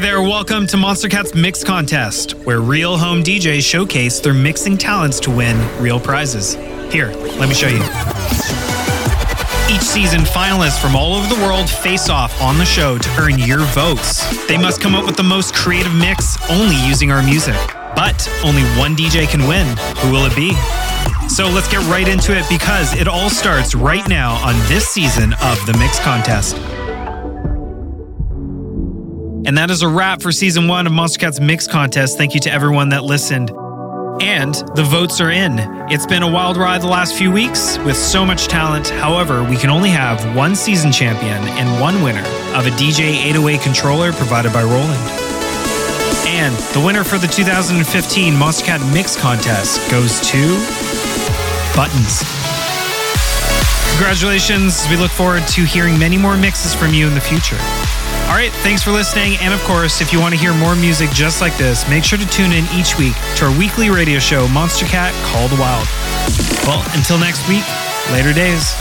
Hey there, welcome to Monstercat's Mix Contest, where real home DJs showcase their mixing talents to win real prizes. Here, let me show you. Each season, finalists from all over the world face off on the show to earn your votes. They must come up with the most creative mix only using our music. But only one DJ can win. Who will it be? So let's get right into it because it all starts right now on this season of the Mix Contest. And that is a wrap for season one of Monstercat's Mix Contest. Thank you to everyone that listened. And the votes are in. It's been a wild ride the last few weeks with so much talent. However, we can only have one season champion and one winner of a DJ 808 controller provided by Roland. And the winner for the 2015 Monstercat Mix Contest goes to Buttons. Congratulations. We look forward to hearing many more mixes from you in the future. All right, thanks for listening. And of course, if you want to hear more music just like this, make sure to tune in each week to our weekly radio show, Monstercat Call the Wild. Well, until next week, later days.